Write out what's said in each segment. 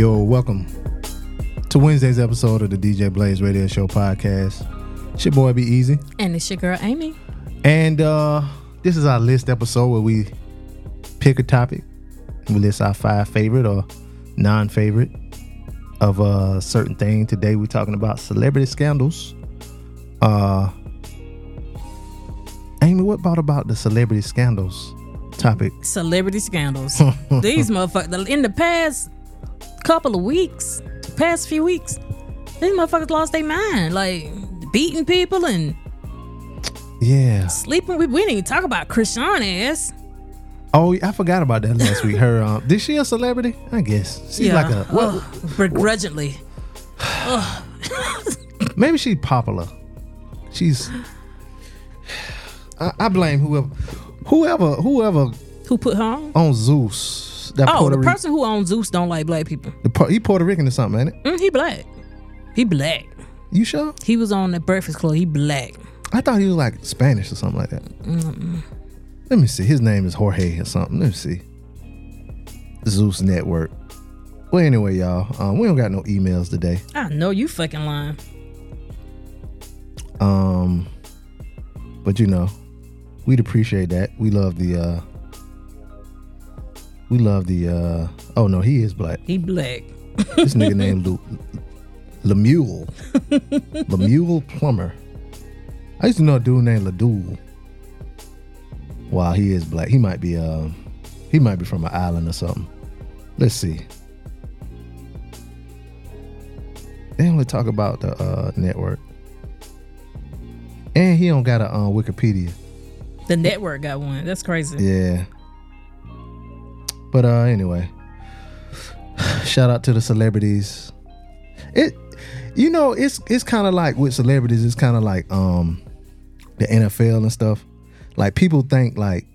Yo, welcome to Wednesday's episode of the DJ Blaze Radio Show podcast. It's your boy B-Eazy, And it's your girl Amy. and uh this is our list episode where we pick a topic. We list our five favorite or non-favorite of a certain thing. Today we're talking about celebrity scandals. Uh, Amy, what about about the celebrity scandals topic? Celebrity scandals. These motherfuckers in the past couple of weeks, past few weeks, these motherfuckers lost their mind. Like beating people and Yeah. sleeping with we didn't even talk about Chrisean ass. Oh, I forgot about that last week. Her, um, is she a celebrity? I guess she's like a. Well, Ugh, begrudgingly. maybe she's popular. She's. I, I blame whoever, whoever, whoever Who put her on? on Zeus. That Oh, Puerto the Rican, person who owns Zeus don't like black people. the, Pu- he Puerto Rican or something, ain't it? Mm, he black. He black. You sure? He was on the Breakfast Club. He black. I thought he was like Spanish or something like that. Let me see. His name is Jorge or something. Let me see. Zeus Network. Well, anyway, y'all, um, we don't got no emails today. I know you fucking lying. Um, but you know, we'd appreciate that. We love the uh we love the uh oh no, he is black. He black. This nigga named Lu, Lemuel. Lemuel Plummer. I used to know a dude named Ladul. Wow, he is black. He might be um he might be from an island or something. Let's see. They only talk about the uh network. And he don't got a uh, Wikipedia. The network got one. That's crazy. Yeah. But uh anyway. Shout out to the celebrities. It you know, it's it's kind of like with celebrities, it's kind of like um the NFL and stuff. Like people think like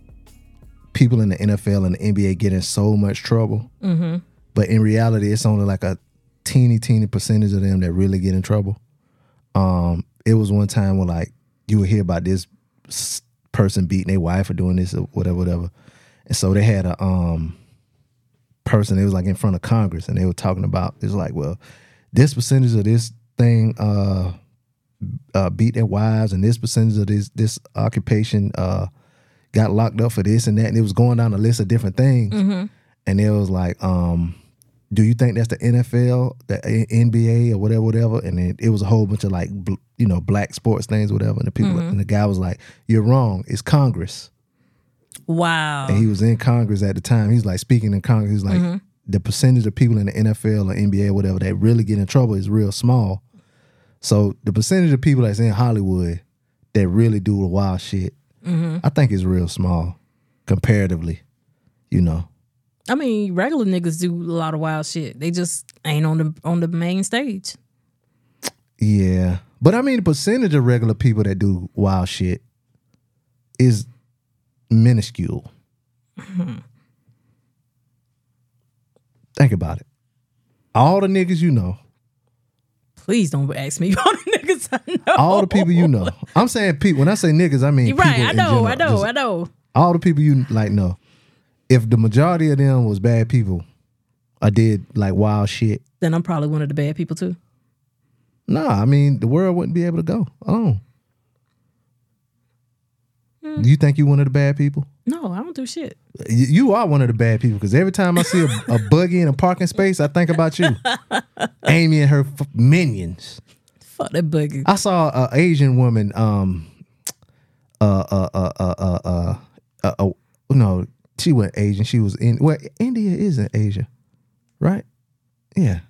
people in the NFL and the NBA get in so much trouble. Mm-hmm. But in reality, it's only like a teeny, teeny percentage of them that really get in trouble. Um, it was one time where like you would hear about this person beating their wife or doing this or whatever, whatever. And so they had a um person, it was like in front of Congress, and they were talking about it's like, well, this percentage of this thing uh uh beat their wives and this percentage of this this occupation uh got locked up for this and that. And it was going down a list of different things and it was like, um, do you think that's the NFL, the NBA, or whatever, whatever? And it, it was a whole bunch of like, bl- you know, black sports things, whatever. And the people, and the guy was like, "You're wrong. It's Congress." Wow. And he was in Congress at the time. He's like speaking in Congress. He's like, mm-hmm. the percentage of people in the NFL or NBA or whatever that really get in trouble is real small. So the percentage of people that's in Hollywood that really do the wild shit, mm-hmm. I think is real small comparatively. You know. I mean, regular niggas do a lot of wild shit. They just ain't on the on the main stage. Yeah. But I mean, the percentage of regular people that do wild shit is minuscule. Think about it. All the niggas you know, Please don't ask me all the niggas I know. all the people you know. I'm saying people. When I say niggas, I mean You're right. I know. general. I know. I know. all the people you like know. If the majority of them was bad people, I did like wild shit. Then I'm probably one of the bad people too. Nah, I mean the world wouldn't be able to go on. Mm. You think you one of the bad people? No, I don't do shit. You, are one of the bad people because every time I see a, a, buggy in a parking space, I think about you, Amy and her f- minions. Fuck that buggy. I saw an Asian woman. Um, uh, uh, uh, uh, uh, uh, uh, uh no, she wasn't Asian. She was in. Well, India isn't Asia, right? Yeah.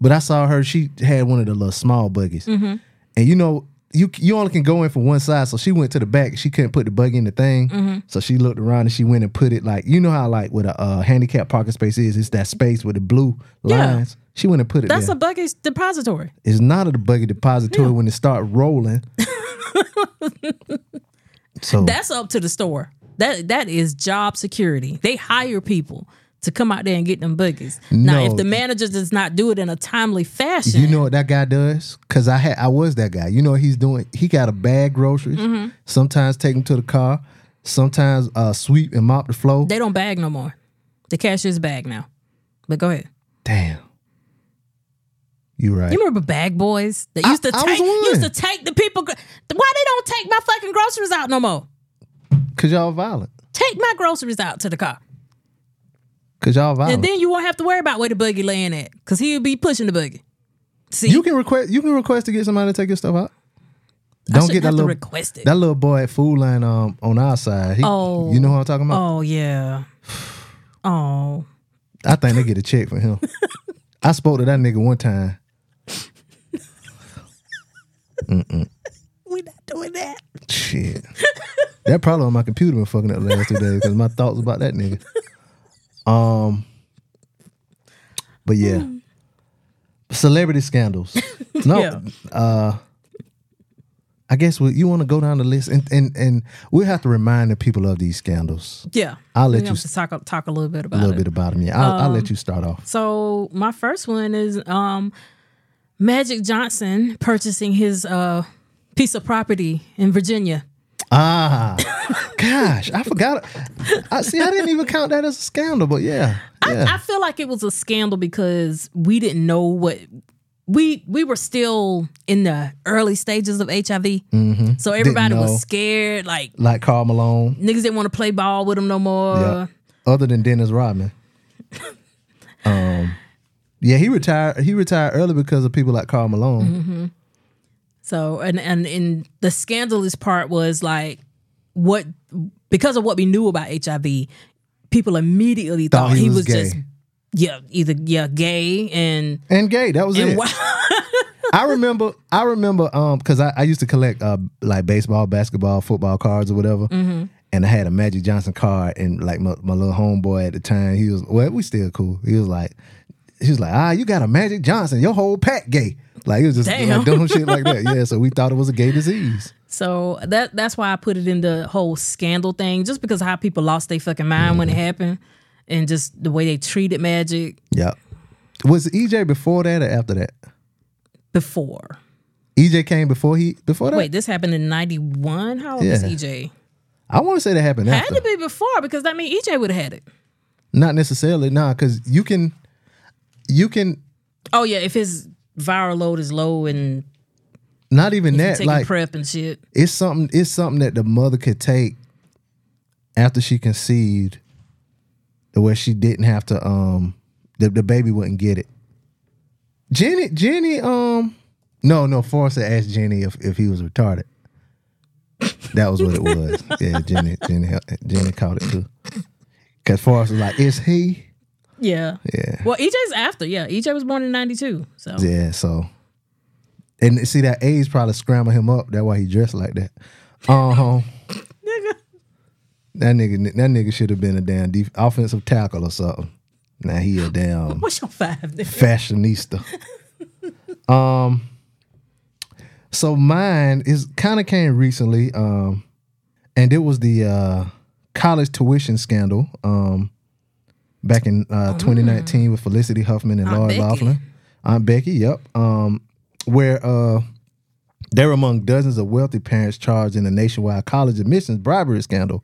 But I saw her. She had one of the little small buggies, mm-hmm. and you know you, you only can go in from one side, so she went to the back. She couldn't put the buggy in the thing, so she looked around and she went and put it like you know how like what a uh, handicap parking space is. It's that space with the blue Yeah. lines. She went and put it That's there. a buggy's depository. It's not a buggy depository when it start rolling. so That's up to the store. That that is job security. They hire people to come out there and get them boogies. Now, if the manager does not do it in a timely fashion, you know what that guy does? Cause I had I was that guy. You know what he's doing? He got a bag groceries. Mm-hmm. Sometimes take them to the car. Sometimes uh, sweep and mop the floor. they don't bag no more. The cashier's bag now. But go ahead. Damn. You right. You remember bag boys that used to I was take used to take the people. Why they don't take my fucking groceries out no more? Cause y'all violent. Take my groceries out to the car, Cause y'all violent. and then you won't have to worry about where the buggy laying at, cause he'll be pushing the buggy. See, you can request you can request to get somebody to take your stuff out. Don't get that little request it. that little boy at Food Lion um on our side. He, Oh. you know what I'm talking about? Oh yeah. Oh, I think they get a check for him. I spoke to that nigga one time. We're not doing that. Shit. that probably on my computer been fucking up the last two days because my thoughts about that nigga. Um, but yeah, celebrity scandals. No, Yeah. uh, I guess we, you want to go down the list and, and and we'll have to remind the people of these scandals. Yeah, I'll let you talk talk a little bit about A little it. bit about them. Yeah, I'll, I'll Um, let you start off. So my first one is um, Magic Johnson purchasing his uh, piece of property in Virginia. Ah, gosh, I forgot. I see. I didn't even count that as a scandal, but yeah, yeah. I feel like it was a scandal because we didn't know what we we were still in the early stages of HIV. So everybody was scared. Like like Karl Malone. niggas didn't want to play ball with him no more. Yeah. Other than Dennis Rodman. um, yeah, he retired. He retired early because of people like Karl Malone. Mm-hmm. So and and and the scandalous part was like what because of what we knew about HIV, people immediately thought, Thought he he, was was, just yeah either yeah gay and And gay. That was it. I remember. I remember. Um, because I, I used to collect uh like baseball, basketball, football cards or whatever. Mm-hmm. And I had a Magic Johnson card, and like my, my little homeboy at the time, he was well, we still cool. He was like, he was like, ah, you got a Magic Johnson, your whole pack gay. Like he was just Damn. like, doing shit like that. Yeah, so we thought it was a gay disease. So that that's why I put it in the whole scandal thing, just because how people lost their fucking mind when it Mm-hmm. happened, and just the way they treated Magic Yep. Was EJ before that or after that? before. EJ came before he before that. Wait, this happened in '91. How old was EJ? I want to say that happened Had after. to be before because that mean EJ would have had it. Not necessarily, nah, because you can, you can Oh yeah, if his viral load is low and not even that. Like PrEP and shit. it's something. It's something that the mother could take after she conceived, the way she didn't have to. Um, the the baby wouldn't get it. Jenny, Jenny, um, no, no. Forrest asked Jenny if if he was retarded. That was what it was. yeah, Jenny, Jenny, Jenny called it too. Cause Forrest was like, "Is he?" Yeah. Yeah. Well, EJ's after. Yeah, EJ was born in '92. So Yeah, so and see that age probably scrambled him up. That's why he dressed like that. Uh huh. That nigga, that nigga should have been a damn def- offensive tackle or something. Now he a damn What's your five? nigga? fashionista. um, so mine is kind of came recently, um, and it was the uh, college tuition scandal. Um, back in uh, 2019 with Felicity Huffman and Aunt Lord Becky. Laughlin, Aunt Becky. Yep. Um, where uh, they're among dozens of wealthy parents charged in a nationwide college admissions bribery scandal.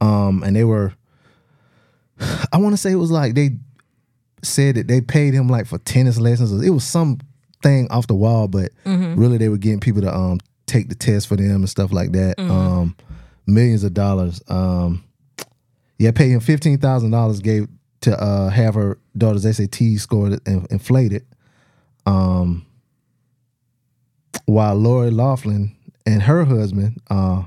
Um, and they were, I want to say it was like they said that they paid him like for tennis lessons. It was some thing off the wall, but really they were getting people to um take the test for them and stuff like that. Um, millions of dollars. Um, yeah, paid him fifteen thousand dollars. Gave to uh have her daughter's SAT score in- inflated. Um, while Lori Laughlin and her husband, uh,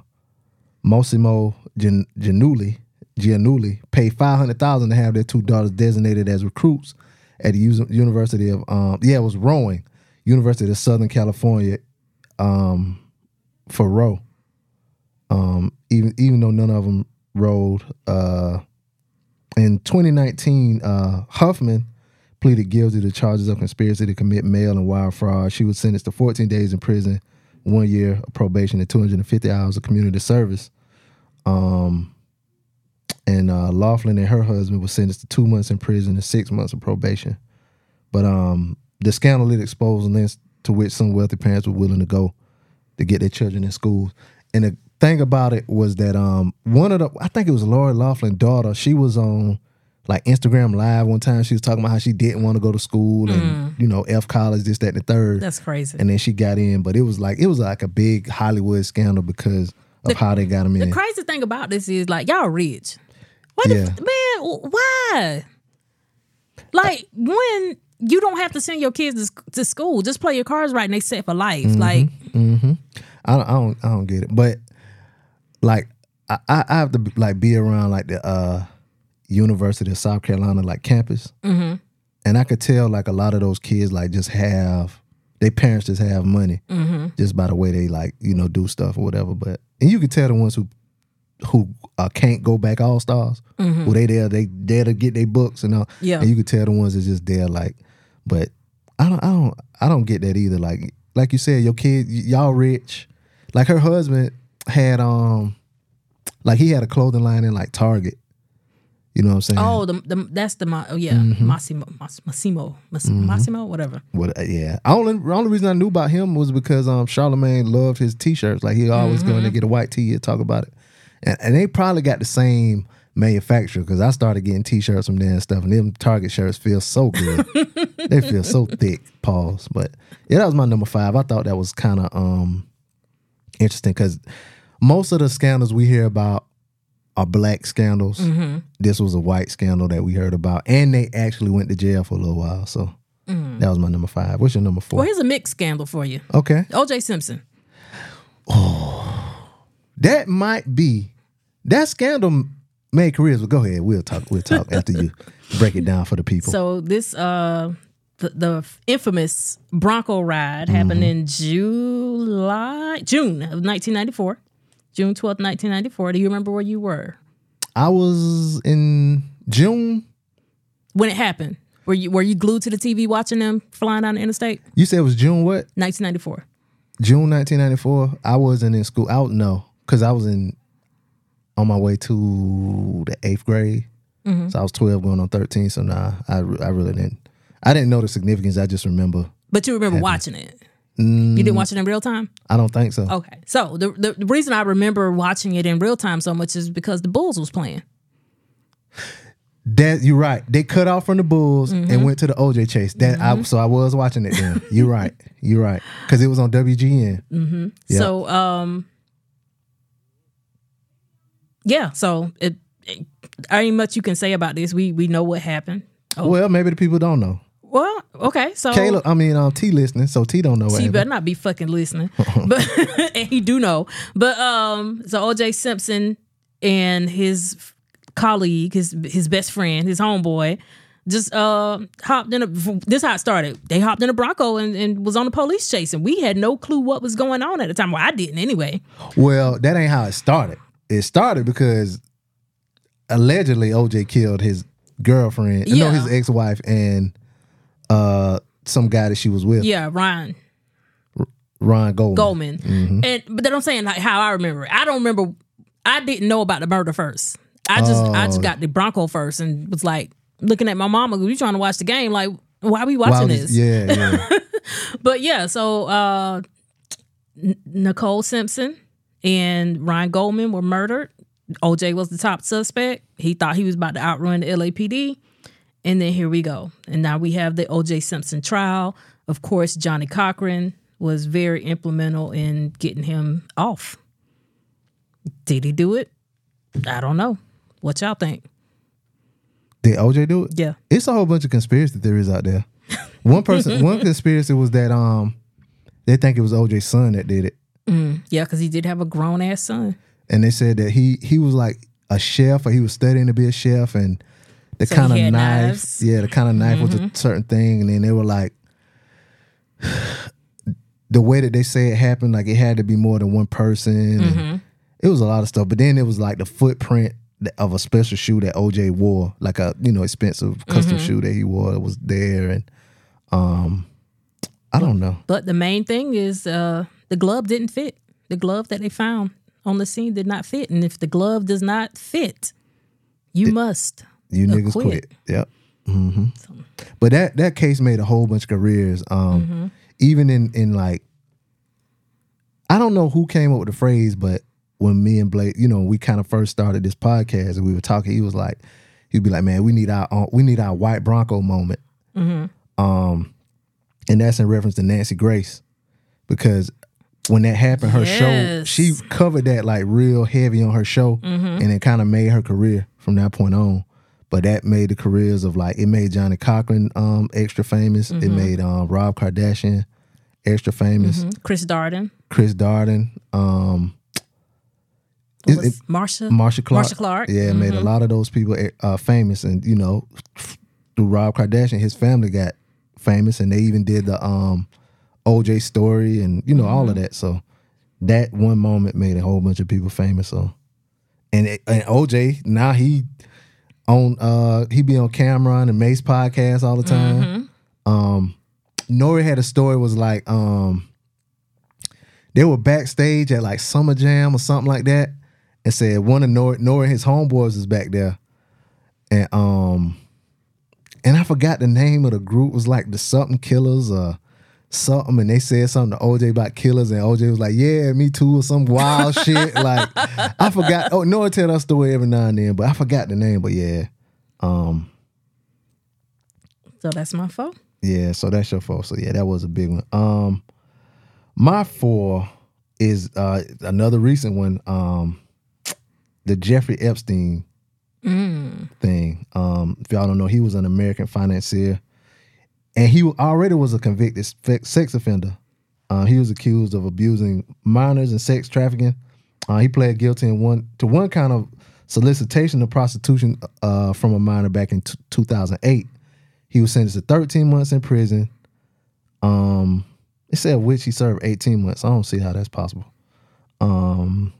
Mossimo Gian- Giannulli, Giannulli, paid five hundred thousand to have their two daughters designated as recruits at the University of um, yeah, it was rowing, University of Southern California, um, for row. Um, even even though none of them rowed, uh, in 2019, uh, Huffman pleaded guilty to charges of conspiracy to commit mail and wire fraud. She was sentenced to 14 days in prison, one year of probation, and 250 hours of community service. Um, and uh, Laughlin and her husband were sentenced to two months in prison and six months of probation. But um, the scandal it exposed links to which some wealthy parents were willing to go to get their children in schools. And the thing about it was that um, one of the I think it was Lori Laughlin's daughter. She was on like Instagram Live one time. She was talking about how she didn't want to go to school and you know F college, this, that, and the third. That's crazy. and then she got in, but it was like it was like a big Hollywood scandal because of how they got him in. the crazy thing about this is like y'all rich. What Yeah. the man? Why? Like when you don't have to send your kids to, to school, just play your cards right and they set for life. Mm-hmm. Like I don't, I don't, I don't get it. But like, I, I have to like be around like the uh, University of South Carolina like campus, Mm-hmm. and I could tell like a lot of those kids like just have their parents just have money Mm-hmm. just by the way they like you know do stuff or whatever. But and you could tell the ones who who uh, can't go back all stars, who they there they there to get their books and all. Mm-hmm. Yeah. and you could tell the ones that's just there like, but I don't I don't I don't get that either. Like like you said, your kid y- y'all rich. Like her husband had um like he had a clothing line in like Target. You know what I'm saying? oh, the, the that's the oh, yeah Mm-hmm. Massimo Mas- Massimo Mas- Massimo whatever. What? uh, yeah. Only only reason I knew about him was because um Charlemagne loved his t-shirts. Like he always going to get a white tee and talk about it, and, and they probably got the same manufacturer because I started getting t-shirts from there and stuff, and them Target shirts feel so good. they feel so thick. Pause. But yeah, that was my number five. I thought that was kind of um interesting because most of the scandals we hear about are black scandals. This was a white scandal that we heard about, and they actually went to jail for a little while. So that was my number five. What's your number four? Well, here's a mixed scandal for you. okay, O.J. Simpson. Oh, that might be that scandal made careers. But go ahead, we'll talk. We'll talk after you break it down for the people. So this uh the, the infamous Bronco ride Mm-hmm. happened in July June of 1994. June 12th, 1994. Do you remember where you were I was in June. when it happened? Were you were you glued to the TV watching them flying down the interstate? You said it was June what? 1994. June 1994. I wasn't in school. I no, because I was in on my way to the eighth grade. Mm-hmm. So I was 12 going on 13. So nah, I, I really didn't. I didn't know the significance. I just remember. But you remember watching it. Mm. You didn't watch it in real time? I don't think so. Okay. So the, the the reason I remember watching it in real time so much is because the Bulls was playing. That you're right. They cut off from the Bulls Mm-hmm. and went to the OJ chase. That I so I was watching it then. You're right. You're right. Because it was on WGN. Yeah. So um yeah, so it, it ain't much you can say about this. We we know what happened. Oh. Well, maybe the people don't know. Well, okay, so Caleb, I mean, um, T listening, so T don't know what He better not be fucking listening. but and he do know. But um so OJ Simpson and his colleague, his his best friend, his homeboy, just uh hopped in a this how it started. They hopped in a Bronco and, and was on the police chase. And we had no clue what was going on at the time. Well, I didn't anyway. Well, that ain't how it started. It started because allegedly OJ killed his girlfriend, no, Yeah. his ex wife, and uh some guy that she was with, Yeah, Ryan Ryan Goldman. Goldman. Mm-hmm. And but then I'm saying like how I remember it. I don't remember. I didn't know about the murder first. I just I Oh. just got the Bronco first and was like looking at my mama. We trying to watch the game. Like why are we watching this- this? Yeah, yeah. But yeah, so uh, N- Nicole Simpson and Ryan Goldman were murdered. OJ was the top suspect. He thought he was about to outrun the LAPD. And then here we go. And now we have the OJ Simpson trial. Of course, Johnnie Cochran was very implemental in getting him off. Did he do it? I don't know. What y'all think? Did OJ do it? Yeah. It's a whole bunch of conspiracy theories out there. One person, one conspiracy was that um they think it was OJ's son that did it, Yeah, because he did have a grown ass son. and they said that he he was like a chef or he was studying to be a chef, and the So kind of knife, knives? Mm-hmm. yeah, the kind of knife was a certain thing, and then they were like. The way that they say it happened, like it had to be more than one person. Mm-hmm. It was a lot of stuff, but then it was like the footprint of a special shoe that OJ wore, like a you know expensive custom Mm-hmm. shoe that he wore, was there, and um, I don't know. But the main thing is uh, the glove didn't fit. The glove that they found on the scene did not fit. And if the glove does not fit, you must. You niggas quit. quit. Yep. hmm But that that case made a whole bunch of careers. Um, Mm-hmm. even in in like, I don't know who came up with the phrase, but when me and Blake, you know, we kind of first started this podcast and we were talking, he was like, he'd be like, "Man, we need our own- we need our white Bronco moment." Mm-hmm. Um, and that's in reference to Nancy Grace, because when that happened, her show she covered that like real heavy on her show, Mm-hmm. and it kind of made her career from that point on. But that made the careers of like it made Johnnie Cochran um extra famous. It Mm-hmm. made um Rob Kardashian extra famous. Chris Darden. Chris Darden, um, it- Was it- Marcia. Marcia Clark. Marcia Clark. Yeah, it made a lot of those people uh, famous, and you know, through Rob Kardashian, his family got famous, and they even did the um OJ story, and you know all of that. So that one moment made a whole bunch of people famous. So, and it, and OJ now he on uh he be on Cam'ron and Mase podcast all the time. Um, Nori had a story was like um they were backstage at like Summer Jam or something like that, and said one of Nori, Nori his homeboys was back there, and um, and I forgot the name of the group it was like the something killers or something, and they said something to OJ about killers, and OJ was like, "Yeah, me too," or some wild shit. Like I forgot. Oh, Nori tell that story every now and then, but I forgot the name. But yeah, um, So that's my fault. yeah, so that's your fault. So yeah, that was a big one. Um my four is uh another recent one. Um the Jeffrey Epstein thing. Um if y'all don't know, he was an American financier. And he already was a convicted sex offender. Uh, he was accused of abusing minors and sex trafficking. Uh, he pled guilty in one to one kind of solicitation of prostitution uh, from a minor back in t- 2008. He was sentenced to 13 months in prison. Um, it said which he served 18 months. I don't see how that's possible. Um,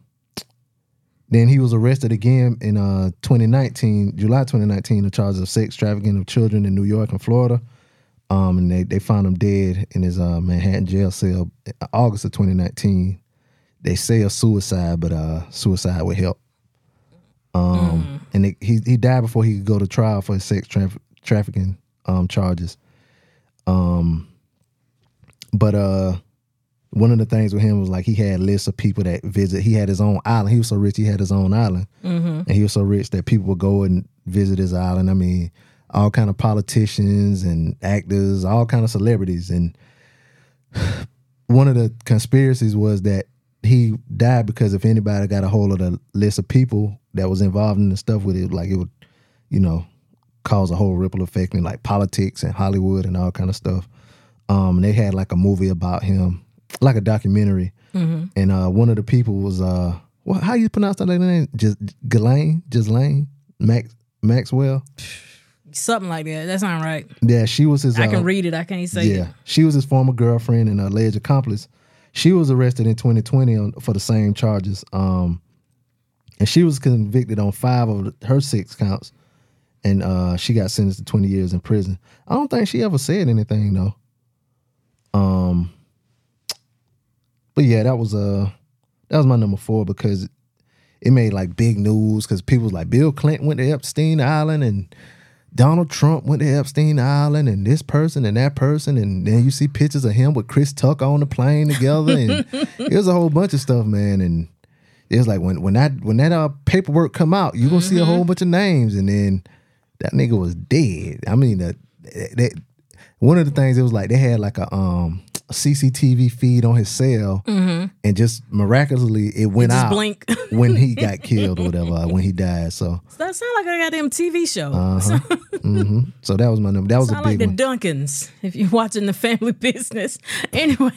then he was arrested again in uh 2019, July 2019, on charges of sex trafficking of children in New York and Florida. Um, and they, they found him dead in his uh, Manhattan jail cell in August of 2019. They say a suicide, but uh, suicide with help. Um, and it, he he died before he could go to trial for his sex traf- trafficking um charges. Um, but uh, one of the things with him was like he had lists of people that visit. He had his own island. He was so rich, he had his own island, and he was so rich that people would go and visit his island. I mean, all kind of politicians and actors, all kind of celebrities, and one of the conspiracies was that he died because if anybody got a hold of the list of people that was involved in the stuff with it, like it would, you know, cause a whole ripple effect in like politics and Hollywood and all kind of stuff. Um, they had like a movie about him, like a documentary, and uh, one of the people was uh, what? How you pronounce that name? Just Ghislaine, Ghislaine Max Maxwell. Something like that. That's not right. Yeah, she was his. I uh, can read it. I can't say yeah, it. she was his former girlfriend and alleged accomplice. She was arrested in 2020 on, for the same charges. Um, and she was convicted on five of her six counts, and uh, she got sentenced to twenty years in prison. I don't think she ever said anything though. Um, but yeah, that was uh that was my number four because it made like big news because people was like Bill Clinton went to Epstein Island and Donald Trump went to Epstein Island and this person and that person and then you see pictures of him with Chris Tucker on the plane together and it was a whole bunch of stuff, man. And it was like when when that when that uh, paperwork come out, you're gonna see a whole bunch of names and then that nigga was dead. I mean that that one of the things it was like they had like a um a CCTV feed on his cell and just miraculously it went just out blink. when he got killed or whatever uh, when he died. So That sound like a goddamn TV show. hmm so that was my number. That was sound a like big the one. Duncans if you're watching the family business. Anyway,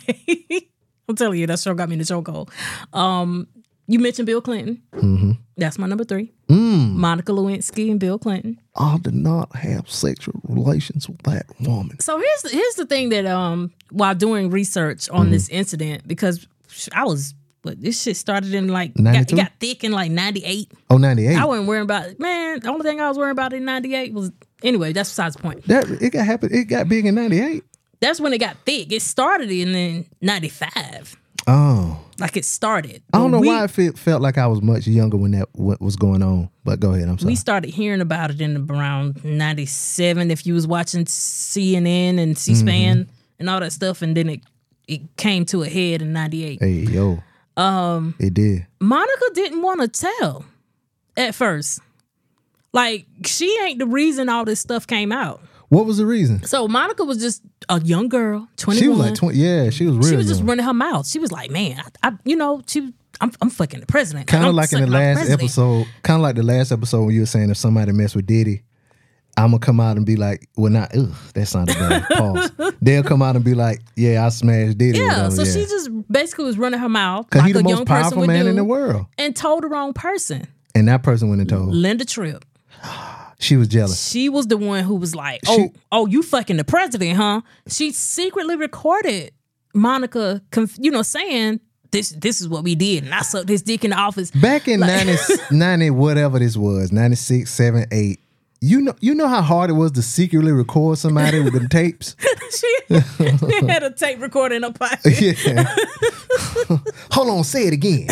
I'm telling you, that show got me in the chokehold. Um, you mentioned Bill Clinton. Mm-hmm. That's my number three. Mm. Monica Lewinsky and Bill Clinton. I did not have sexual relations with that woman. So here's the, here's the thing that um while doing research on this incident because I was but this shit started in like got, it got thick in like 98. Oh, 98. I wasn't worrying about man. The only thing I was worrying about in '98 was anyway. That's besides the point. that it got happened. It got big in 98. That's when it got thick. It started in then '95. Oh. Like it started. I don't know we, why it felt, felt like I was much younger when that what was going on. But go ahead. I'm sorry. we started hearing about it in around '97. If you was watching CNN and C-SPAN Mm-hmm. and all that stuff, and then it it came to a head in '98. hey, yo. Um. It did. Monica didn't want to tell at first. Like she ain't the reason all this stuff came out. What was the reason? So Monica was just a young girl, twenty She was like 20. Yeah, she was real she was just running her mouth. She was like, "Man, I, I you know, she, I'm, I'm fucking the president." Kind of like in the last episode. Kind of like the last episode when you were saying if somebody mess with Diddy, I'm gonna come out and be like, well, not. Ugh, that sounded bad. Pause. They'll come out and be like, yeah, I smashed Diddy. Yeah, so yeah. she just basically was running her mouth Cause like he the a most young person powerful would man do, in the world, and told the wrong person. and that person went and told. Linda Tripp. She was jealous. She was the one who was like, "Oh, She- oh, you fucking the president, huh?" She secretly recorded Monica, conf- you know, saying this. This is what we did, and I sucked his dick in the office. Back in 90, 90, whatever this was, 96, 7, 8, you know you know how hard it was to secretly record somebody with the tapes? she had a tape recorder in her pocket. Yeah. Hold on, say it again.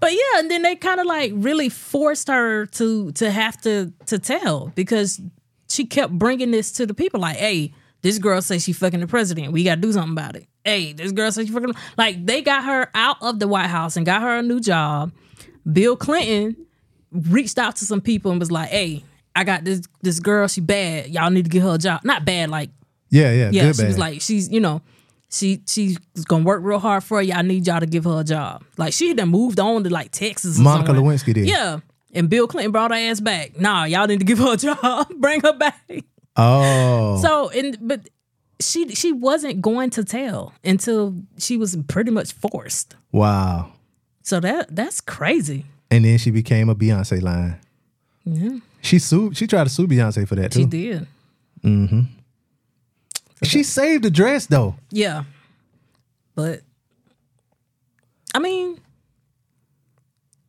But yeah, and then they kind of like really forced her to to have to to tell because she kept bringing this to the people like, "Hey, this girl says she fucking the president. We got to do something about it." Hey, this girl says she fucking like they got her out of the White House and got her a new job. Bill Clinton reached out to some people and was like, "Hey, I got this this girl. She bad. Y'all need to get her a job. Not bad, like Yeah, yeah, yeah, she was like, she's you know, she she's gonna work real hard for you. I need y'all to give her a job. Like she had done moved on to like Texas. Monica somewhere. Lewinsky did. Yeah, and Bill Clinton brought her ass back. Nah, y'all need to give her a job. Bring her back. oh. So and but she she wasn't going to tell until she was pretty much forced. wow. So that that's crazy. And then she became a Beyonce line. Yeah, She sued she tried to sue Beyonce for that too. she did. Mm-hmm. She saved the dress though. Yeah, but I mean.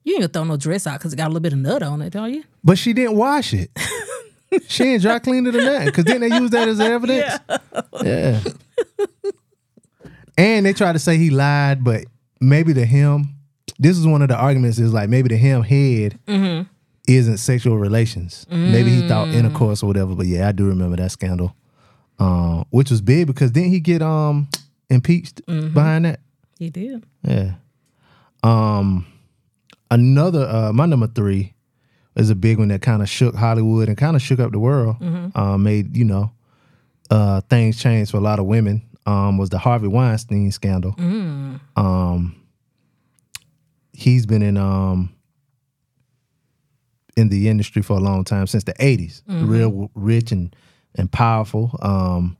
You ain't gonna throw no dress out because it got a little bit of nut on it, are you? But she didn't wash it. she ain't dry cleaned it or nothing. Because then they use that as evidence. Yeah. And they try to say he lied, but maybe to him, this is one of the arguments is like maybe to him head Mm-hmm. isn't sexual relations. Maybe he Mm. thought intercourse or whatever. But yeah, I do remember that scandal. Um, which was big because didn't he get um impeached Mm-hmm. behind that? He did. Yeah. Um another uh my number three is a big one that kind of shook Hollywood and kind of shook up the world. Uh, made, you know, uh things change for a lot of women. Um was the Harvey Weinstein scandal. Um he's been in um in the industry for a long time since the 80s. Real rich and and powerful. Um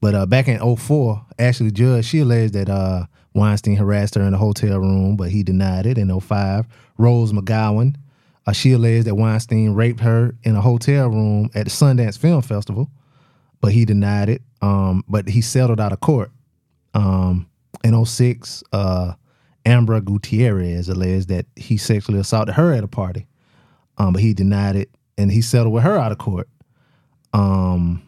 but uh, back in 04, Ashley Judd, she alleged that uh, Weinstein harassed her in a hotel room, but he denied it. In 05, Rose McGowan, uh, she alleged that Weinstein raped her in a hotel room at the Sundance Film Festival, but he denied it. Um, but he settled out of court. Um, in 06, uh, Ambra Gutierrez alleged that he sexually assaulted her at a party, um, but he denied it and he settled with her out of court. Um,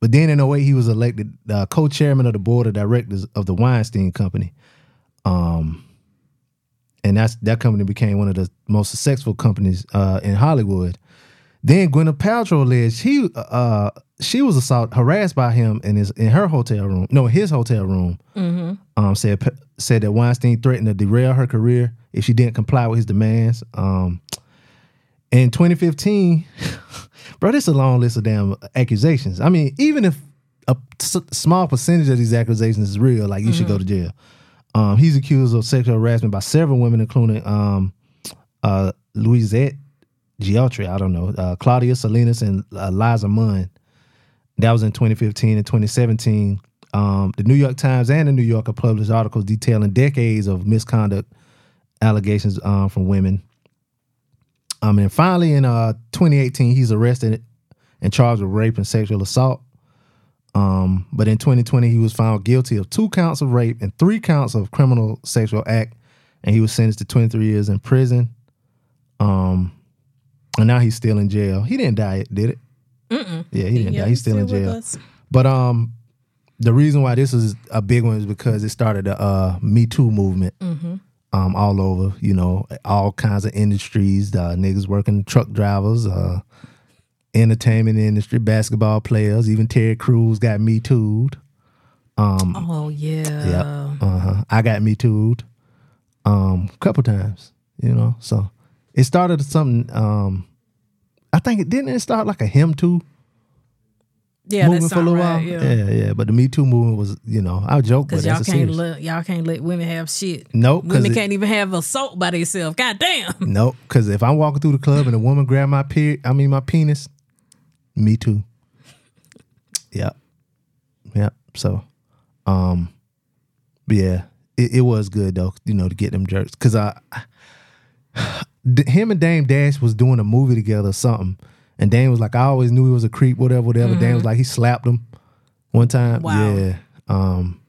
but then in 08, he was elected uh, co-chairman of the board of directors of the Weinstein Company. Um, and that's that company became one of the most successful companies uh, in Hollywood. Then Gwyneth Paltrow alleged he uh, she was assault harassed by him in his in her hotel room, no, in his hotel room. Um, said said that Weinstein threatened to derail her career if she didn't comply with his demands. Um, in 2015, bro, this is a long list of damn accusations. I mean, even if a s- small percentage of these accusations is real, like you should go to jail. Um, he's accused of sexual harassment by several women, including um, uh, Louisette Giotri, I don't know, uh, Claudia Salinas, and uh, Liza Munn. That was in 2015 and 2017. Um, the New York Times and the New Yorker published articles detailing decades of misconduct allegations um, from women. Um, and finally, in uh, 2018, he's arrested and charged with rape and sexual assault. Um, but in 2020, he was found guilty of two counts of rape and three counts of criminal sexual act, and he was sentenced to 23 years in prison. Um, and now he's still in jail. He didn't die, did it? Mm-mm. Yeah, he didn't die. He's still in jail. But um, the reason why this is a big one is because it started the uh, Me Too movement um, all over. You know, all kinds of industries. Uh, niggas working truck drivers, uh, entertainment industry, basketball players. Even Terry Crews got Me Too'd. Oh yeah. Yeah, uh huh. I got Me Too'd um, a couple times. You know, so it started something. Um, I think it didn't it start like a him too Yeah, movement for a little while. Yeah. yeah, yeah. But the Me Too movement was, you know, I joke, but y'all can't let y'all can't let women have shit. Nope, women it- can't even have assault by themselves. God damn. Nope, because if I'm walking through the club and a woman grab my pe- I mean my penis, me too. Yep, yep. So, um, yeah, it, it was good though, you know, to get them jerks. Cause I, him and Dame Dash was doing a movie together or something, and Dame was like, I always knew he was a creep, whatever, whatever. Dame was like, he slapped him one time. Wow. Yeah, um,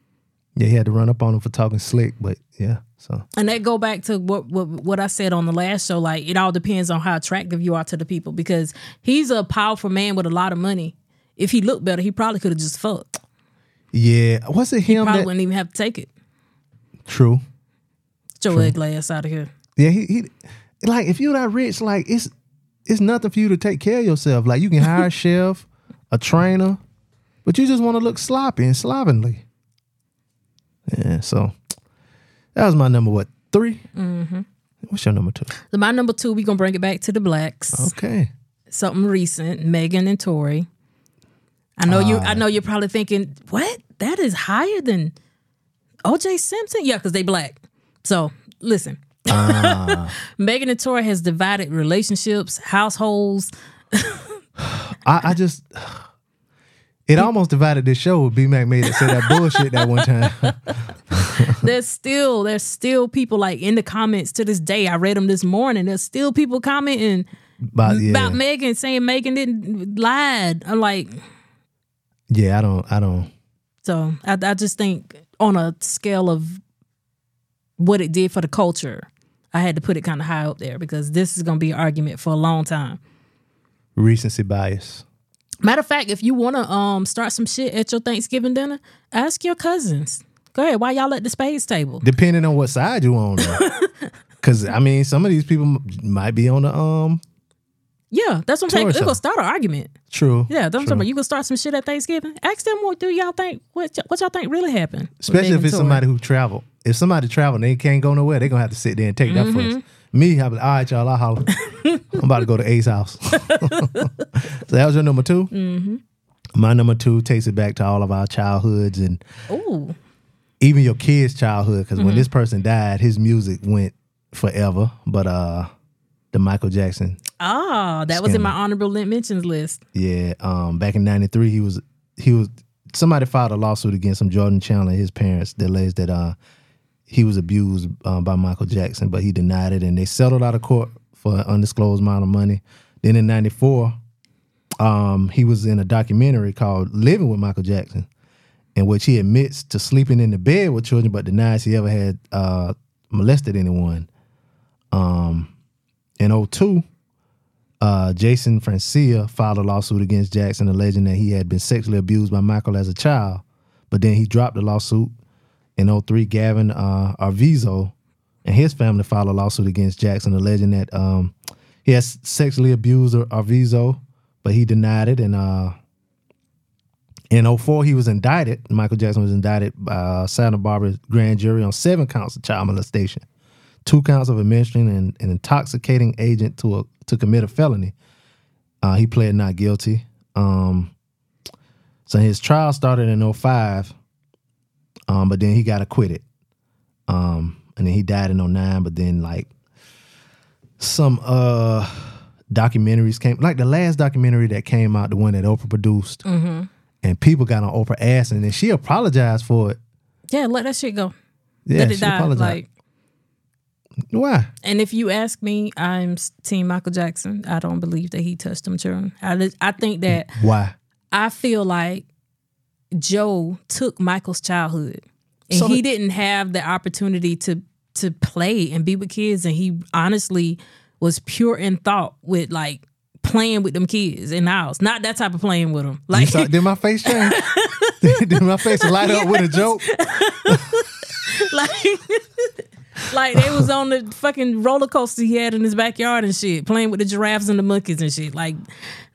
yeah, he had to run up on him for talking slick, but yeah, so And that go back to what, what what I said on the last show. Like it all depends on how attractive you are to the people because he's a powerful man with a lot of money. If he looked better, he probably could have just fucked. yeah. Was it him He Probably that wouldn't even have to take it. true? Get your ugly ass out of here. Yeah, he, he like if you're not rich, like it's it's nothing for you to take care of yourself. Like you can hire a chef, a trainer, but you just want to look sloppy and slovenly. Yeah, so that was my number. What 3 Mm-hmm. What's your number two? So my number two, we gonna bring it back to the blacks. Okay, Something recent, Megan and Tory. I know you. Ah. I know you're probably thinking, what? That is higher than O.J. Simpson. Yeah, because they black. So listen, Ah. Megan and Tory has divided relationships, households. I, I just it almost divided this show. with B Mac made it say that bullshit that one time. there's still there's still people like in the comments to this day. I read them this morning. There's still people commenting But yeah, about Megan saying Megan didn't lied. I'm like, yeah, I don't, I don't. so I, I just think on a scale of what it did for the culture, I had to put it kind of high up there because this is gonna be an argument for a long time. Recency bias. Matter of fact, if you want to um start some shit at your Thanksgiving dinner, ask your cousins. Go ahead. Why y'all at the spades table? depending on what side you on. Because I mean, some of these people might be on the um. Yeah, that's what I'm saying. It's gonna start an argument. True. Yeah, that's what I'm talking about. You gonna start some shit at Thanksgiving? Ask them what do y'all think? What, what y'all think really happened? Especially if it's somebody who traveled. If somebody traveled and they can't go nowhere, they're gonna have to sit there and take that Mm-hmm. first. Me, I'm like, all right, y'all, I'll holler. I'm about to go to Ace house. so that was your number 2 Mm-hmm. My number two takes it back to all of our childhoods and Ooh, even your kids' childhood. Because Mm-hmm. when this person died, his music went forever. But uh, the Michael Jackson ah, that was in my honorable mentions list. Yeah, um, back in '93, he was he was somebody filed a lawsuit against him, Jordan Chandler, his parents, that alleged that uh, he was abused um, by Michael Jackson, but he denied it, and they settled out of court for an undisclosed amount of money. Then in '94, um, he was in a documentary called "Living with Michael Jackson," in which he admits to sleeping in the bed with children, but denies he ever had uh, molested anyone. Um, in 02, uh, Jason Francia filed a lawsuit against Jackson alleging that he had been sexually abused by Michael as a child, but then he dropped the lawsuit. In 03, Gavin uh, Arvizo and his family filed a lawsuit against Jackson alleging that um, he has sexually abused Arvizo, but he denied it. And uh, in 04, he was indicted. Michael Jackson was indicted by uh, Santa Barbara grand jury on seven counts of child molestation, two counts of administering an, an intoxicating agent to a, to commit a felony. Uh, he pled not guilty. Um, so his trial started in 05, um, but then he got acquitted. Um, and then he died in 09, but then like some uh documentaries came like the last documentary that came out, the one that Oprah produced, and people got on Oprah ass and then she apologized for it. Yeah, let that shit go. Yeah, let it she die. apologized. Like, Why? and if you ask me, I'm Team Michael Jackson. I don't believe that he touched them children. I, I think that Why? I feel like Joe took Michael's childhood, and So he didn't have the opportunity to to play and be with kids, and he honestly was pure in thought with like playing with them kids in the house. Not that type of playing with them. Like saw, did my face change? did, did my face light up with a joke? like like they was on the fucking roller coaster he had in his backyard and shit, playing with the giraffes and the monkeys and shit. Like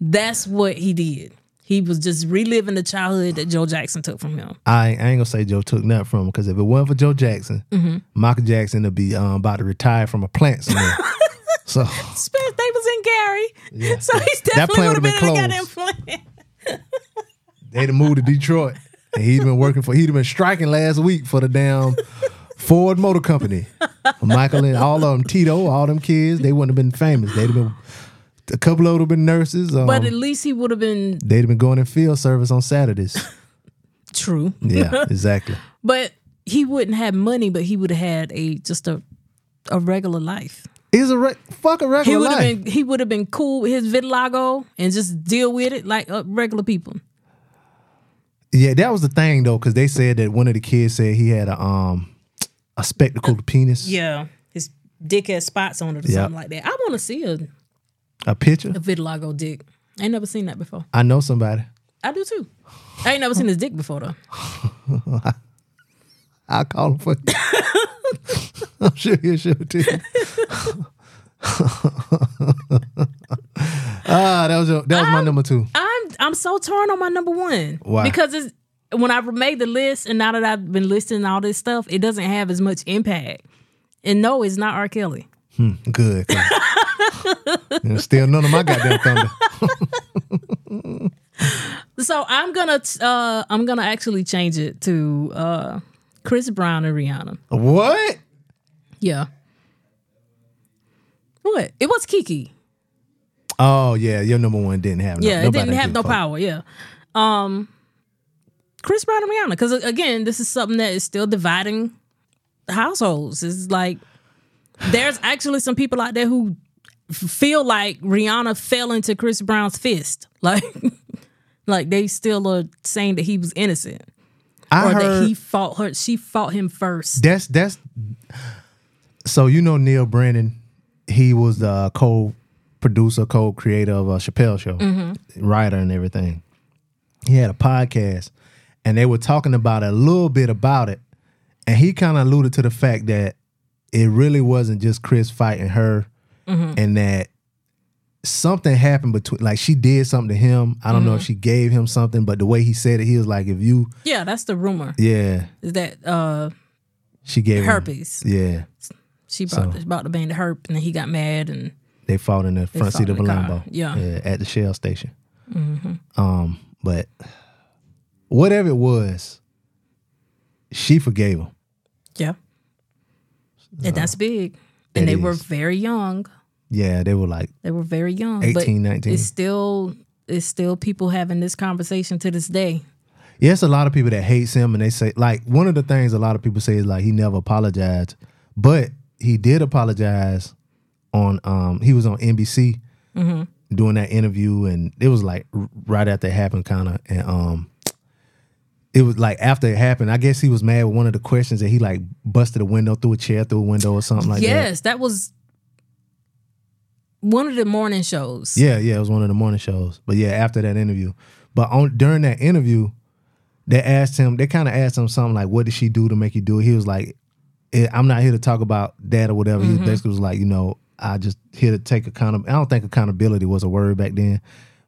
that's what he did. He was just reliving the childhood that Joe Jackson took from him. I, I ain't gonna say Joe took nothing from him because if it wasn't for Joe Jackson, Mm-hmm. Michael Jackson would be um, about to retire from a plant somewhere. so Spence, they was in Gary, so he's definitely would have been, in been the goddamn plant. they'd have moved to Detroit, and he'd been working for he'd have been striking last week for the damn Ford Motor Company. Michael and all of them, Tito, all them kids, they wouldn't have been famous. They'd have been a couple of them have been nurses. Um, But at least he would have been they'd have been going in field service on Saturdays. true. Yeah, exactly. But he wouldn't have money, but he would have had a just a a regular life. He's a re- fuck a regular He would have life. been he would have been cool with his vitiligo and just deal with it like uh, regular people. Yeah, that was the thing though, because they said that one of the kids said he had a um a spectacled penis. Yeah, his dick has spots on it or Yeah. something like that. I want to see a, A picture. a vitiligo dick. I ain't never seen that before. I know somebody. I do too. I ain't never seen his dick before though. I'll call him for you. I'm sure he'll show it to you. ah, that was your, that was my number two. I'm I'm so torn on my number one. Why? Because it's when I made the list and now that I've been listing all this stuff, it doesn't have as much impact. And no, it's not R. Kelly. Good. You know, Still none of my goddamn thunder. So I'm gonna uh I'm gonna actually change it to uh Chris Brown and Rihanna. What? Yeah. What? It was Kiki. Oh yeah, your number one didn't have. No, Yeah, it didn't have no power. Yeah. Um, Chris Brown and Rihanna, because again, this is something that is still dividing households. It's like there's actually some people out there who feel like Rihanna fell into Chris Brown's fist, like like they still are saying that he was innocent I or heard that he fought her. She fought him first. that's that's. So you know Neal Brennan, he was the co-producer, co-creator of a Chappelle Show, Mm-hmm. writer and everything. He had a podcast, and they were talking about a little bit about it, and he kind of alluded to the fact that it really wasn't just Chris fighting her, Mm-hmm. and that something happened between, like she did something to him. I don't know Mm-hmm. if she gave him something, but the way he said it, he was like, "If you, Yeah, that's the rumor. yeah." Is that uh She gave him- herpes? yeah, She brought So- brought the band to herp, and then he got mad and. they fought in the front seat of a the car. Lambo. Yeah. at the Shell station. Um, but whatever it was, she forgave him. Yeah. And that's big. And they were very young. Yeah, they were like, They were very young. 18, 19. It's still it's still people having this conversation to this day. yes, a lot of people that hates him, and they say like one of the things a lot of people say is like he never apologized, but he did apologize on. Um, he was on NBC doing that interview, and it was like right after it happened, kind of, and um, it was like after it happened. I guess he was mad with one of the questions that he like busted a window through a chair through a window or something like that. yes, that was one of the morning shows. Yeah, yeah, it was one of the morning shows. But yeah, after that interview, but on during that interview, they asked him. They kind of asked him something like, "What did she do to make you do it?" He was like, eh, "I'm not here to talk about that or whatever." He basically was like, "You know, I just here to take accountability. I don't think accountability was a word back then.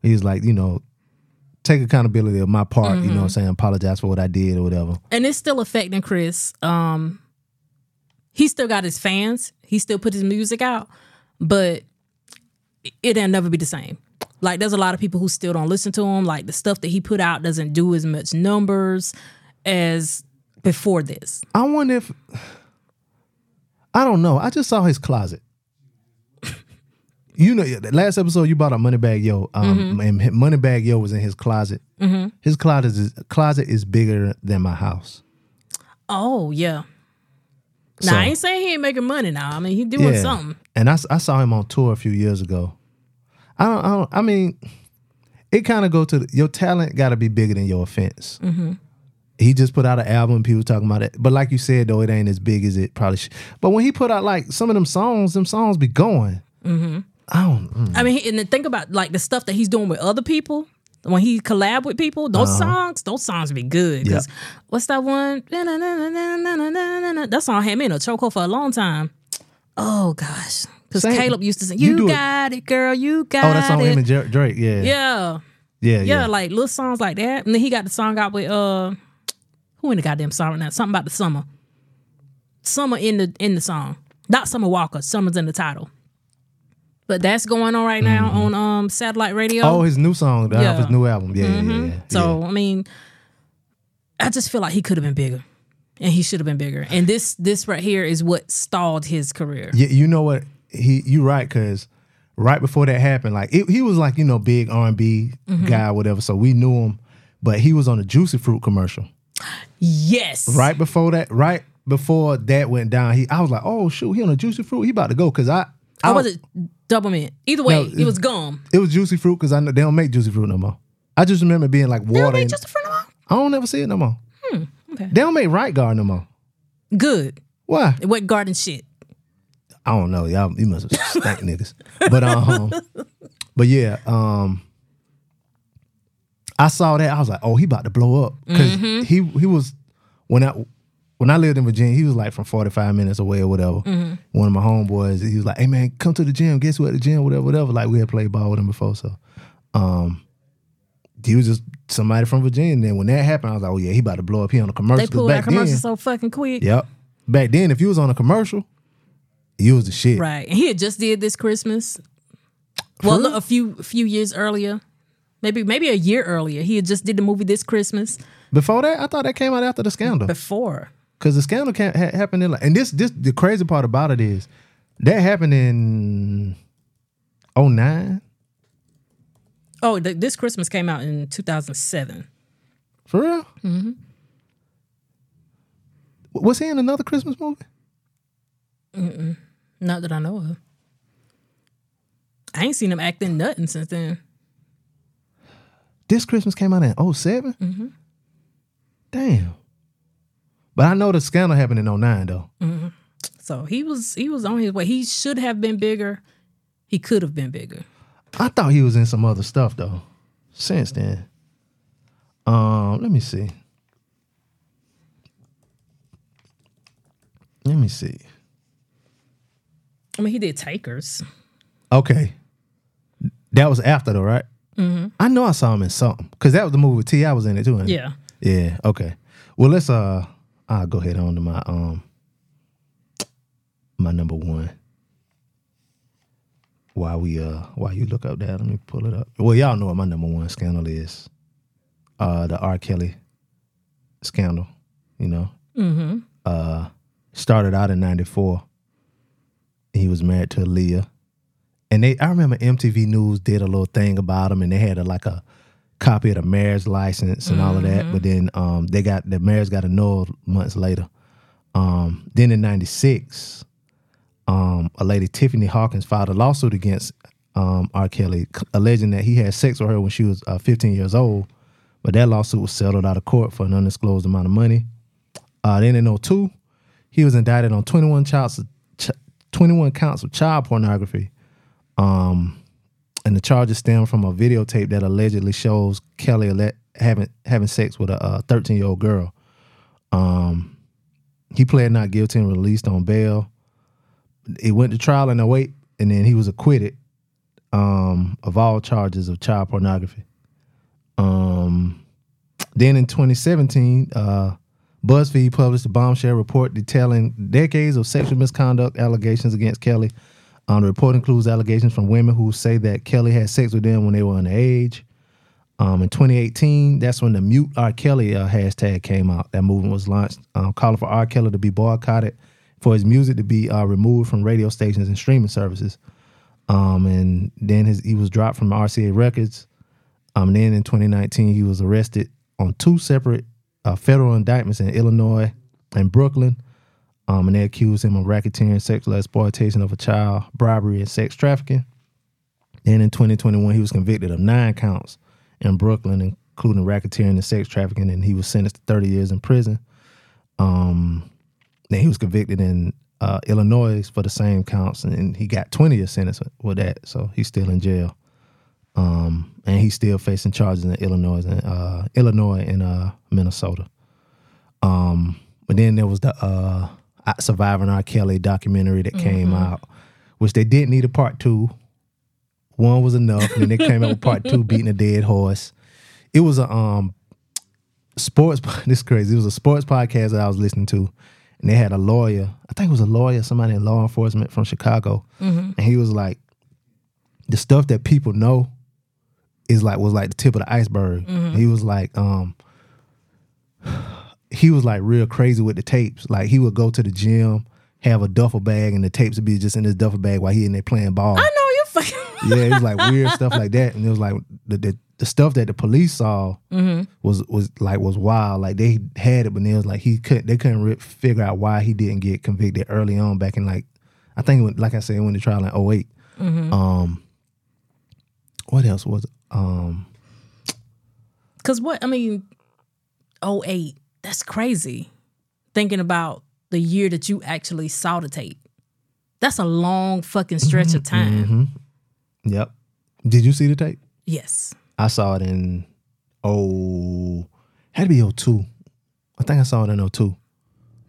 He was like, you know, take accountability of my part. You know, what I'm saying apologize for what I did or whatever. and it's still affecting Chris. Um, he still got his fans. He still put his music out, but it'll never be the same. Like there's a lot of people who still don't listen to him. Like the stuff that he put out doesn't do as much numbers as before this. I wonder if I don't know. I just saw his closet. You know, last episode you bought a Moneybagg Yo, um, mm-hmm. and Moneybagg Yo was in his closet. Mm-hmm. His closet is closet is bigger than my house. Oh yeah. So- now I ain't saying he ain't making money now. I mean he doing something. And I saw him on tour a few years ago. I don't. I, don't, I mean, it kind of go to the, your talent. Got to be bigger than your offense. Mm-hmm. He just put out an album. People talking about it, but like you said, though, it ain't as big as it probably. should. But when he put out like some of them songs, them songs be going. I don't. mm. I mean, and then think about like the stuff that he's doing with other people. When he collab with people, those songs, those songs be good. 'Cause what's that one? That song had me in a chokehold for a long time. Oh gosh, because Caleb used to sing, you "You, do it- got it, girl, you got it." Oh, that song it." him and Jer- Drake. Yeah. yeah, Yeah. yeah, Yeah. like little songs like that. And then he got the song out with uh, who in the goddamn song right now? Something about the summer. Summer in the in the song, not Summer Walker. Summer's in the title. But that's going on right now on um satellite radio. Mm-hmm. Oh, his new song Yeah. Mm-hmm. his new album. Yeah. Yeah. Yeah. yeah. So I mean, I just feel like he could have been bigger, and he should have been bigger. And this this right here is what stalled his career. Yeah, you know what? He you right because right before that happened, like it, he was like you know big R and B Mm-hmm. guy, whatever. So we knew him, but he was on a Juicy Fruit commercial Yes, right before that. Right before that went down, he I was like, oh shoot, he on a Juicy Fruit. He about to go because I. I Or was it Doublemint? Either way, No, it was gum. It was Juicy Fruit because I know they don't make Juicy Fruit no more. I just remember being like They water. don't make a friend of mine. I don't ever see it no more. okay. They don't make Right Guard no more. Good. Why? It wasn't garden shit. I don't know. Y'all, you must have stank niggas. But um, but yeah, um, I saw that. I was like, oh, he about to blow up because Mm-hmm. he he was when I when I lived in Virginia, he was like from forty five minutes away or whatever. Mm-hmm. One of my homeboys, he was like, hey man, come to the gym. Guess what? The gym, whatever, whatever. Like we had played ball with him before, so um. He was just somebody from Virginia. And then when that happened, I was like, "Oh yeah, he about to blow up. He on a commercial." They pulled back that commercial then- so fucking quick. Yep. Back then, if you was on a commercial, you was the shit. Right. And he had just did this Christmas. Well, look, a few few years earlier. Maybe maybe a year earlier. He had just did the movie this Christmas Before that, I thought that came out after the scandal. before. Because the scandal can't ha- happen in like, and this this the crazy part about it is that happened in 09? Oh, th- this Christmas came out in 2007. For real? Mm-hmm. Was he in another Christmas movie? Not that I know of. I ain't seen him acting nothing since then. This Christmas came out in 7 Damn. But I know the scandal happened in 09 though. So he was he was on his way. He should have been bigger. He could have been bigger. I thought he was in some other stuff though. Since then. Um, let me see. Let me see. I mean, he did Takers. Okay. That was after though, right? Mm-hmm. I know I saw him in something. Cause that was the movie with T. I was in it too. ain't it? Yeah. Yeah. Okay. Well, let's uh, I'll go ahead on to my um, my number one. While we uh, while you look up that, let me pull it up. Well, y'all know what my number one scandal is. Uh, the R. Kelly scandal. You know. Mm-hmm. Uh, started out in '94. He was married to Aaliyah. and they. I remember MTV News did a little thing about him, and they had a, like a copy of the marriage license and all of that. But then um, they got the marriage got annulled months later. Um, then in '96, um, a lady Tiffany Hawkins filed a lawsuit against um, R. Kelly, alleging that he had sex with her when she was uh, 15 years old, but that lawsuit was settled out of court for an undisclosed amount of money. Uh, then in 02, he was indicted on 21 counts of, ch- 21 counts of child pornography. Um, and the charges stem from a videotape that allegedly shows Kelly having having sex with a 13 year old girl. Um, he pled not guilty and released on bail. It went to trial in 08, and then he was acquitted um, of all charges of child pornography. Um, then in 2017, uh, BuzzFeed published a bombshell report detailing decades of sexual misconduct allegations against Kelly. Um, the report includes allegations from women who say that Kelly had sex with them when they were underage. Um, in 2018, that's when the Mute R. Kelly uh, hashtag came out. That movement was launched, um, calling for R. Kelly to be boycotted, for his music to be uh, removed from radio stations and streaming services. Um, and then his, he was dropped from RCA Records. Um, then in 2019, he was arrested on two separate uh, federal indictments in Illinois and Brooklyn. Um, and they accused him of racketeering, sexual exploitation of a child, bribery, and sex trafficking. Then in 2021, he was convicted of nine counts in Brooklyn, including racketeering and sex trafficking, and he was sentenced to 30 years in prison. Um, then he was convicted in uh, Illinois for the same counts, and he got 20 years sentence with that, so he's still in jail. Um, and he's still facing charges in Illinois and uh, Illinois and uh, Minnesota. Um, but then there was the uh, Surviving R. Kelly documentary that came out, which they didn't need a part two. One was enough, and then they came out with part two, beating a dead horse. It was a um sports. This is crazy. It was a sports podcast that I was listening to, and they had a lawyer. I think it was a lawyer, somebody in law enforcement from Chicago, and he was like, the stuff that people know is like was like the tip of the iceberg. He was like, um, he was like real crazy with the tapes. Like he would go to the gym, have a duffel bag, and the tapes would be just in his duffel bag while he in there playing ball. I know you fucking. yeah, it was like weird stuff like that, and it was like the the, the stuff that the police saw was was like was wild. Like they had it, but it was like he couldn't they couldn't re- figure out why he didn't get convicted early on back in like I think went, like I said it went to trial in 8 Um, what else was um Cause what I mean, 08, That's crazy. Thinking about the year that you actually saw the tape. That's a long fucking mm-hmm. stretch of time. Mm-hmm. Yep. Did you see the tape? Yes. I saw it in oh had to be 02. I think I saw it in 02.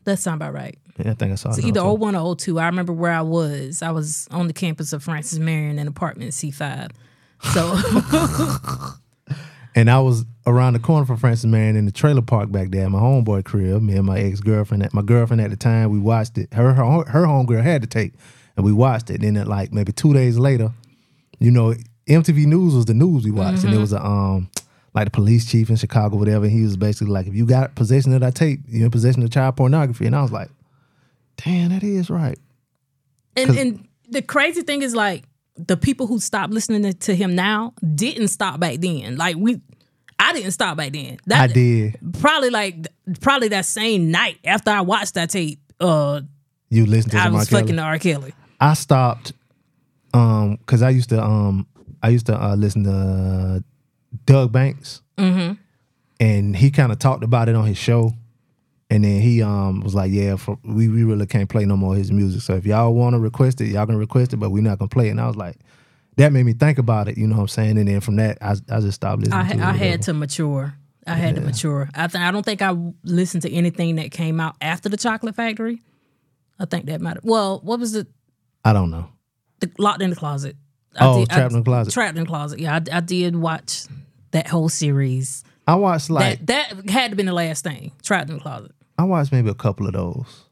That sound about right. Yeah, I think I saw It's it. either 02. 01 or 02. I remember where I was. I was on the campus of Francis Marion in apartment C5. So And I was around the corner from Francis Marion in the trailer park back there my homeboy crib. Me and my ex girlfriend, my girlfriend at the time, we watched it. Her her her homegirl had the tape, and we watched it. And Then, like maybe two days later, you know, MTV News was the news we watched, and it was a um like the police chief in Chicago, whatever. He was basically like, if you got possession of that tape, you're in possession of child pornography. And I was like, damn, that is right. and and the crazy thing is like the people who stopped listening to him now didn't stop back then. Like we I didn't stop back then. That, I did. Probably like probably that same night after I watched that tape, uh You listened to I was R. Fucking R. Kelly. I stopped um because I used to um I used to uh, listen to Doug Banks, and he kind of talked about it on his show, and then he um was like, "Yeah, for, we we really can't play no more of his music. So if y'all want to request it, y'all can request it, but we're not gonna play it." And I was like, that made me think about it. You know what I'm saying? And then from that, I I just stopped listening. I to it I had to mature. I had to mature. I think I don't think I listened to anything that came out after the Chocolate Factory. I think that might. Well, what was it? I don't know. The Locked in the Closet. I Oh, did- I- Trapped in the Closet. Trapped in the Closet. Yeah, I, I did watch that whole series. I watched like that that had to been the last thing. Trapped in the Closet. I watched maybe a couple of those.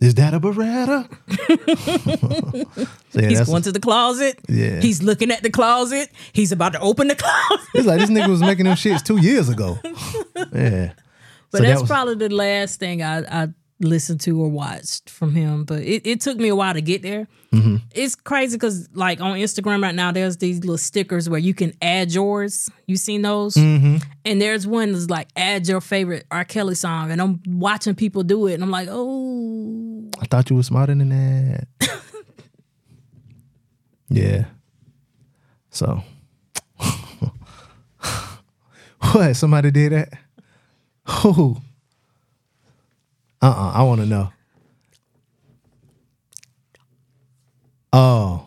Is that a Beretta? yeah, He's going to the closet. Yeah. He's looking at the closet. He's about to open the closet. It's like this nigga was making them shits two years ago. Yeah. But So that that's was- probably the last thing I, I listened to or watched from him. But it, it took me a while to get there. Mm-hmm. It's crazy because like on Instagram right now, there's these little stickers where you can add yours. You seen those? Mm-hmm. And there's one that's like add your favorite R. Kelly song, and I'm watching people do it, and I'm like, oh, I thought you were smarter than that. yeah. So What? Somebody did that? Who? Uh-uh. I want to know. Oh.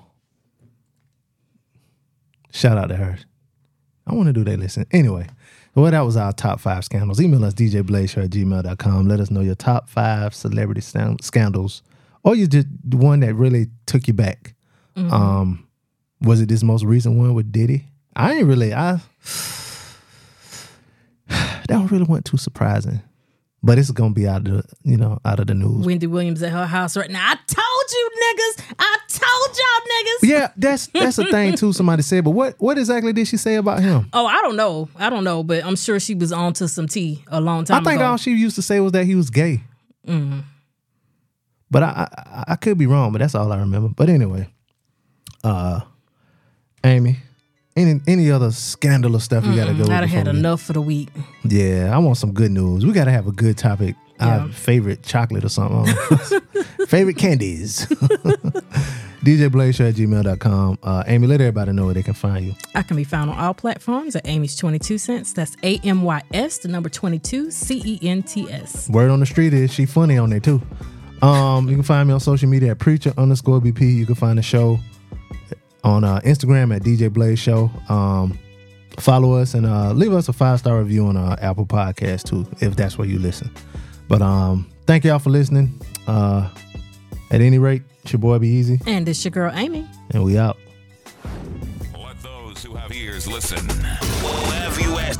Shout out to her. I want to do that listen. Anyway, well, that was our top five scandals. Email us djblazer at gmail.com. Let us know your top five celebrity scandals or you just the one that really took you back. Um, was it this most recent one with Diddy? I ain't really, I, that one really wasn't too surprising. But it's gonna be out of the, you know, out of the news. Wendy Williams at her house right now. I told you niggas. I told y'all niggas. yeah, that's that's a thing too. Somebody said, but what what exactly did she say about him? Oh, I don't know. I don't know, but I'm sure she was on to some tea a long time. I think ago. all she used to say was that he was gay. But I, I I could be wrong, but that's all I remember. But anyway, uh, Amy, any any other scandalous stuff you got to go? I'd have had enough for the week. Yeah, I want some good news. We got to have a good topic. Yeah. Favorite chocolate or something. favorite candies. DJ Blaze Show at gmail.com. Uh, Amy, let everybody know where they can find you. I can be found on all platforms at Amy's 22 cents. That's A M Y S, the number 22, C E N T S. Word on the street is she funny on there too. Um, you can find me on social media at preacher underscore BP. You can find the show on uh, Instagram at DJ Blaze Show. Um, follow us and uh, leave us a five star review on uh, Apple Podcast too, if that's where you listen. But um, thank y'all for listening. Uh, at any rate, it's your boy B-Eazy, And it's your girl, Amy. and we out. Let those who have ears listen. We'll have you ask.